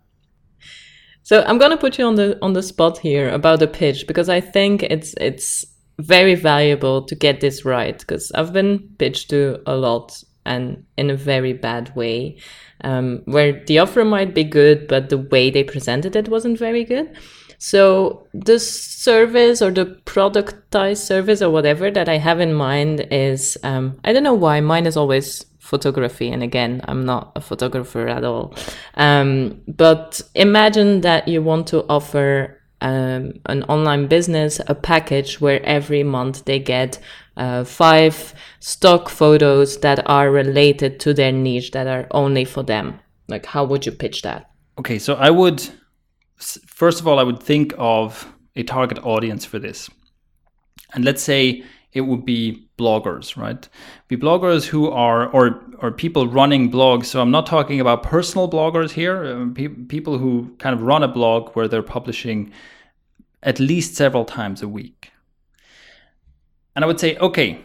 So I'm gonna put you on the on the spot here about the pitch because I think it's it's very valuable to get this right because I've been pitched to a lot and in a very bad way, um, where the offer might be good, but the way they presented it wasn't very good. So the service or the productized service or whatever that I have in mind is um, I don't know why mine is always photography, and again I'm not a photographer at all. Um, but imagine that you want to offer um, an online business a package where every month they get uh, five stock photos that are related to their niche that are only for them. Like, how would you pitch that? Okay, so I would, first of all, I would think of a target audience for this. And let's say it would be bloggers, right? Be bloggers who are or or people running blogs. So I'm not talking about personal bloggers here. Um, pe- people who kind of run a blog where they're publishing at least several times a week. And I would say, okay,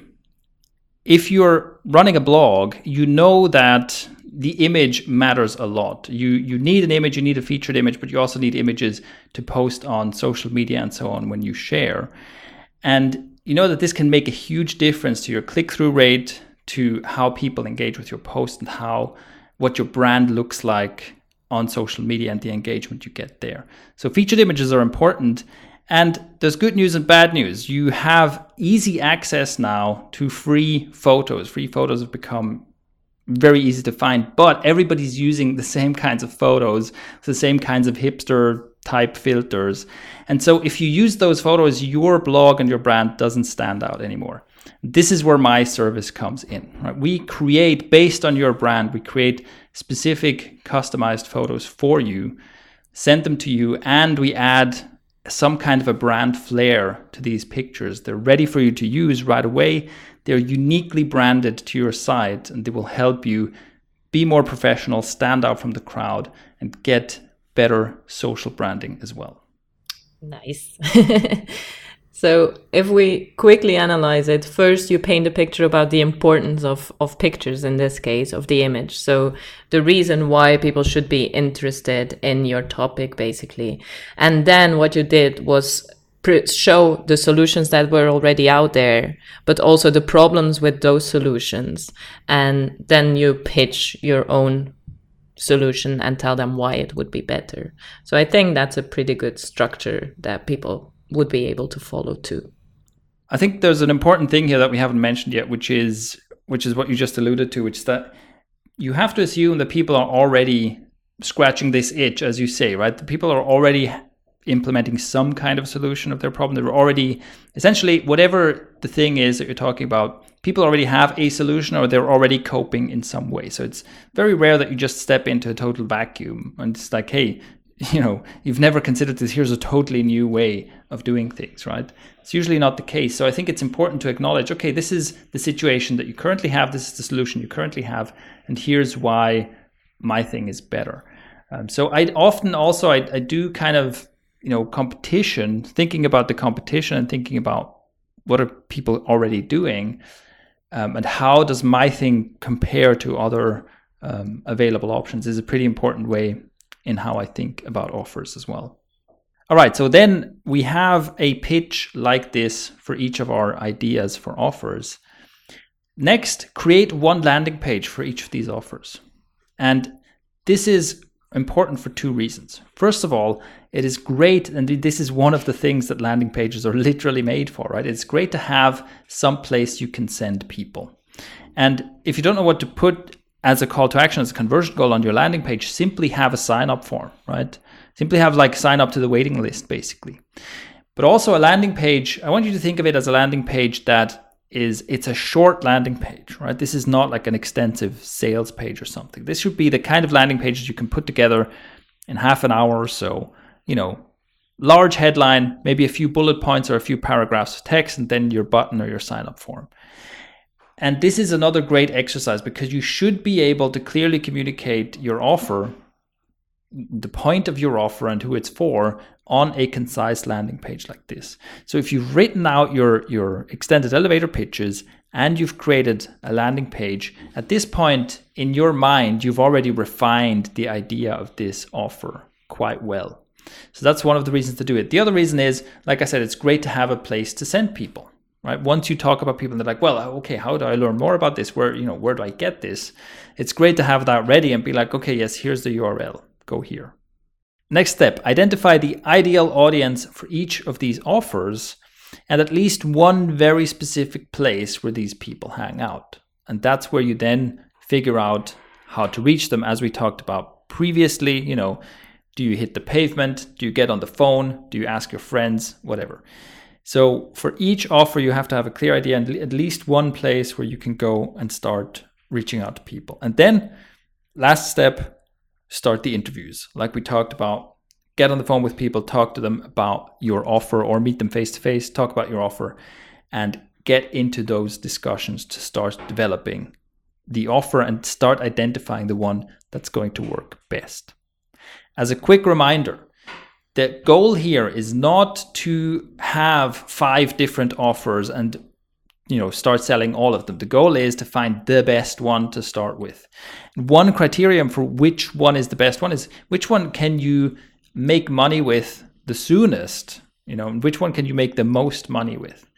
if you're running a blog, you know that the image matters a lot. You you need an image, you need a featured image, but you also need images to post on social media and so on when you share. And you know that this can make a huge difference to your click-through rate, to how people engage with your post and how what your brand looks like on social media and the engagement you get there. So featured images are important and there's good news and bad news. You have easy access now to free photos. Free photos have become very easy to find, but everybody's using the same kinds of photos, the same kinds of hipster type filters. And so if you use those photos, your blog and your brand doesn't stand out anymore. This is where my service comes in. Right? We create based on your brand, we create specific customized photos for you, send them to you, and we add some kind of a brand flair to these pictures. They're ready for you to use right away. They're uniquely branded to your site and they will help you be more professional, stand out from the crowd, and get better social branding as well. Nice. [LAUGHS] So if we quickly analyze it, first you paint a picture about the importance of, of pictures in this case, of the image. So the reason why people should be interested in your topic, basically. And then what you did was show the solutions that were already out there, but also the problems with those solutions. And then you pitch your own solution and tell them why it would be better. So I think that's a pretty good structure that people would be able to follow too. I think there's an important thing here that we haven't mentioned yet, which is which is what you just alluded to, which is that you have to assume that people are already scratching this itch, as you say, right? The people are already implementing some kind of solution of their problem. They're already essentially whatever the thing is that you're talking about, people already have a solution or they're already coping in some way. So it's very rare that you just step into a total vacuum and it's like, hey, [LAUGHS] you know, you've never considered this. Here's a totally new way of doing things, right? It's usually not the case. So I think it's important to acknowledge okay, this is the situation that you currently have, this is the solution you currently have, and here's why my thing is better. Um, so I often also I, I do kind of you know competition, thinking about the competition and thinking about what are people already doing, um, and how does my thing compare to other um, available options is a pretty important way in how I think about offers as well. All right, so then we have a pitch like this for each of our ideas for offers. Next, create one landing page for each of these offers. And this is important for two reasons. First of all, it is great, and this is one of the things that landing pages are [LAUGHS] literally made for, right? It's great to have some place you can send people. And if you don't know what to put as a call to action, as a conversion goal on your landing page, simply have a sign up form, right? Simply have like sign up to the waiting list, basically. But also a landing page, I want you to think of it as a landing page that is it's a short landing page, right? This is not like an extensive sales page or something. This should be the kind of landing pages you can put together in half an hour or so, you know, large headline, maybe a few bullet points or a few paragraphs of text, and then your button or your sign up form. And this is another great exercise because you should be able to clearly communicate your offer the point of your offer and who it's for on a concise landing page like this. So if you've written out your, your extended elevator pitches and you've created a landing page, at this point in your mind, you've already refined the idea of this offer quite well. So that's one of the reasons to do it. The other reason is, like I said, it's great to have a place to send people. Right? Once you talk about people, they're like, "Well, okay, how do I learn more about this? Where you know, where do I get this?" It's great to have that ready and be like, "Okay, yes, here's the URL. Go here." Next step: identify the ideal audience for each of these offers, and at least one very specific place where these people hang out. And that's where you then figure out how to reach them, as we talked about previously. You know, do you hit the pavement? Do you get on the phone? Do you ask your friends? Whatever. So for each offer, you have to have a clear idea and at least one place where you can go and start reaching out to people. And then, last step, start the interviews. Like we talked about, get on the phone with people, talk to them about your offer or meet them face to face, talk about your offer, and get into those discussions to start developing the offer and start identifying the one that's going to work best. As a quick reminder, the goal here is not to have five different offers and you know start selling all of them. The goal is to find the best one to start with. One criterion for which one is the best one is which one can you make money with the soonest you know which one can you make the most money with?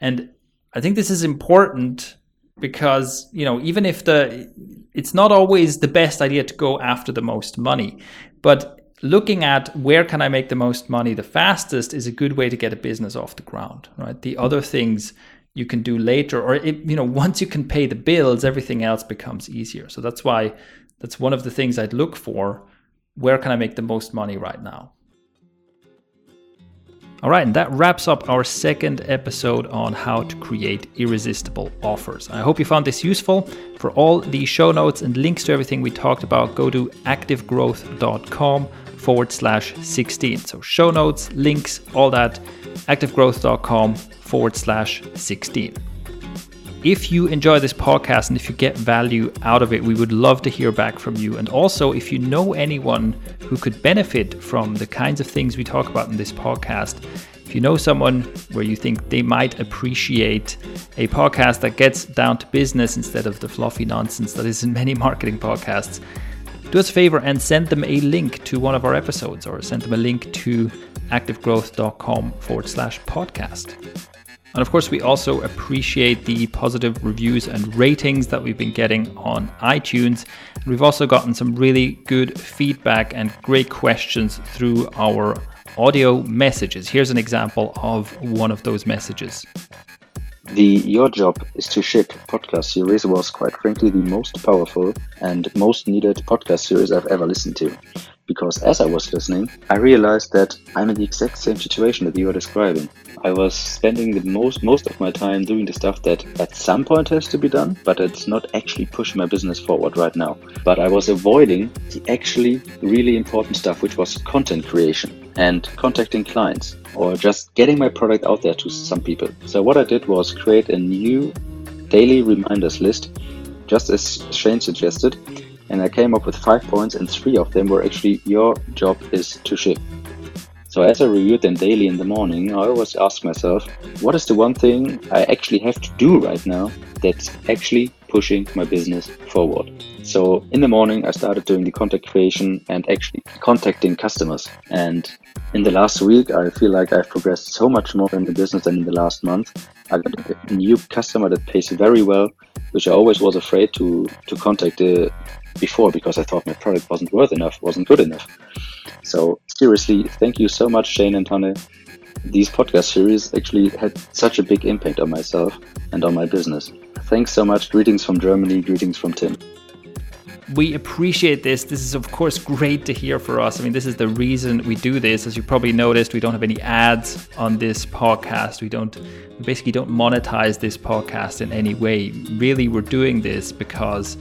And i think this is important because you know even if the it's not always the best idea to go after the most money but looking at where can I make the most money the fastest is a good way to get a business off the ground, right? The other things you can do later, or it, you know, once you can pay the bills, everything else becomes easier. So that's why that's one of the things I'd look for. Where can I make the most money right now? All right, and that wraps up our second episode on how to create irresistible offers. I hope you found this useful. For all the show notes and links to everything we talked about, go to activegrowth.com forward slash 16. So show notes, links, all that, activegrowth.com forward slash 16. If you enjoy this podcast and if you get value out of it, we would love to hear back from you. And also, if you know anyone who could benefit from the kinds of things we talk about in this podcast, if you know someone where you think they might appreciate a podcast that gets down to business instead of the fluffy nonsense that is in many [LAUGHS] marketing podcasts, do us a favor and send them a link to one of our episodes or send them a link to activegrowth.com forward slash podcast. And of course, we also appreciate the positive reviews and ratings that we've been getting on iTunes. We've also gotten some really good feedback and great questions through our audio messages. Here's an example of one of those messages. The Your Job is to Ship podcast series was quite frankly the most powerful and most needed podcast series I've ever listened to. Because as I was listening, I realized that I'm in the exact same situation that you are describing. I was spending the most most of my time doing the stuff that at some point has to be done, but it's not actually pushing my business forward right now. But I was avoiding the actually really important stuff, which was content creation and contacting clients or just getting my product out there to some people. So what I did was create a new daily reminders list, just as Shane suggested, and I came up with five points, and three of them were actually your job is to ship. So as I reviewed them daily in the morning, I always ask myself, what is the one thing I actually have to do right now that's actually pushing my business forward? So in the morning, I started doing the contact creation and actually contacting customers. And in the last week, I feel like I've progressed so much more in the business than in the last month. I got a new customer that pays very well, which I always was afraid to to contact uh, before because I thought my product wasn't worth enough, wasn't good enough. So seriously, thank you so much, Shane and Tanne. These podcast series actually had such a big impact on myself and on my business. Thanks so much. Greetings from Germany. Greetings from Tim we appreciate this. This is, of course, great to hear for us. I mean, this is the reason we do this. As you probably noticed, we don't have any ads on this podcast. We don't we basically don't monetize this podcast in any way. Really, we're doing this because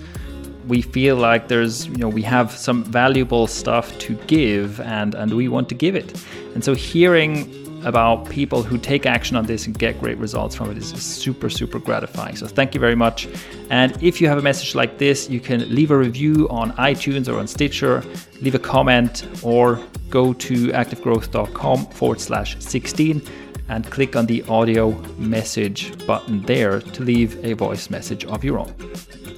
we feel like there's you know we have some valuable stuff to give and and we want to give it and so hearing about people who take action on this and get great results from it is super, super gratifying. So thank you very much. And if you have a message like this, you can leave a review on iTunes or on Stitcher, leave a comment, or go to activegrowth.com forward slash 16 and click on the audio message button there to leave a voice message of your own.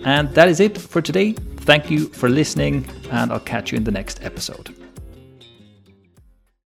And that is it for today. Thank you for listening, and I'll catch you in the next episode.